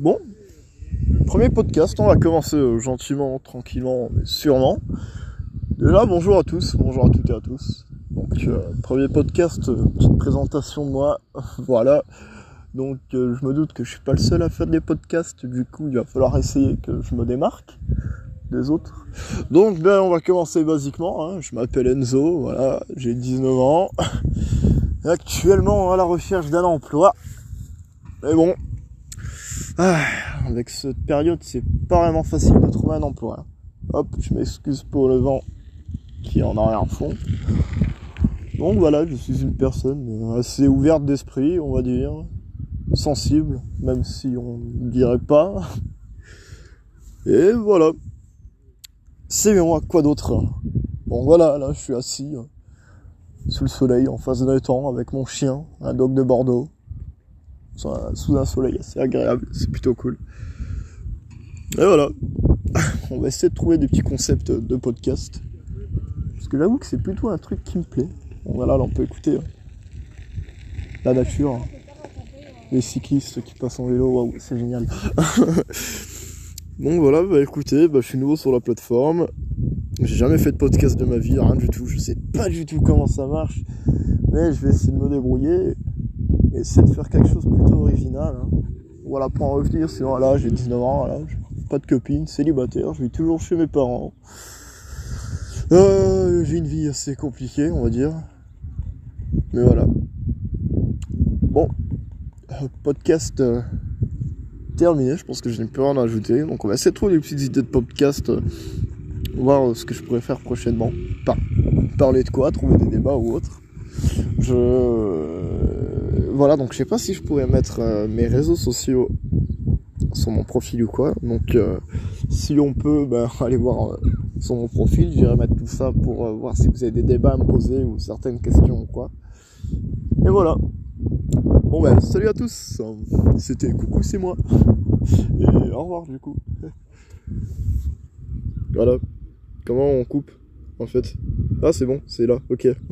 Bon, premier podcast, on va commencer euh, gentiment, tranquillement, mais sûrement. Déjà, bonjour à tous, bonjour à toutes et à tous. Donc, euh, premier podcast, euh, petite présentation de moi, voilà. Donc, je me doute que je suis pas le seul à faire des podcasts, du coup, il va falloir essayer que je me démarque des autres. Donc, ben, on va commencer basiquement. Hein. Je m'appelle Enzo, voilà, j'ai 19 ans. Actuellement à la recherche d'un emploi. Mais bon, ah, avec cette période, c'est pas vraiment facile de trouver un emploi. Hop, je m'excuse pour le vent qui est en arrière-fond. Donc voilà, je suis une personne assez ouverte d'esprit, on va dire, sensible, même si on ne dirait pas. Et voilà. C'est moi, quoi d'autre Bon voilà, là je suis assis hein, sous le soleil en face d'un étang avec mon chien, un dog de Bordeaux sous un soleil assez agréable, c'est plutôt cool. Et voilà, on va essayer de trouver des petits concepts de podcast. Parce que j'avoue que c'est plutôt un truc qui me plaît. Bon voilà, là on peut écouter hein. la nature, hein. les cyclistes qui passent en vélo, waouh, c'est génial. Donc voilà, bah écoutez, bah, je suis nouveau sur la plateforme. J'ai jamais fait de podcast de ma vie, rien du tout. Je sais pas du tout comment ça marche. Mais je vais essayer de me débrouiller et essayer de faire quelque chose plutôt original. Hein. Voilà, pour en revenir, sinon là, j'ai 19 ans, pas de copine, célibataire, je vis toujours chez mes parents. Euh, j'ai une vie assez compliquée, on va dire. Mais voilà. Bon, euh, podcast euh, terminé, je pense que je n'ai plus rien à ajouter. Donc on va essayer de trouver des petites idées de podcast, euh, voir ce que je pourrais faire prochainement. Par parler de quoi, trouver des débats ou autre. Je voilà, donc je sais pas si je pourrais mettre euh, mes réseaux sociaux sur mon profil ou quoi. Donc euh, si on peut, ben, aller voir euh, sur mon profil, j'irai mettre tout ça pour voir si vous avez des débats à me poser ou certaines questions ou quoi. Et voilà. Bon ben, salut à tous. C'était coucou, c'est moi. Et au revoir du coup. Voilà. Comment on coupe en fait? Ah c'est bon, c'est là, ok.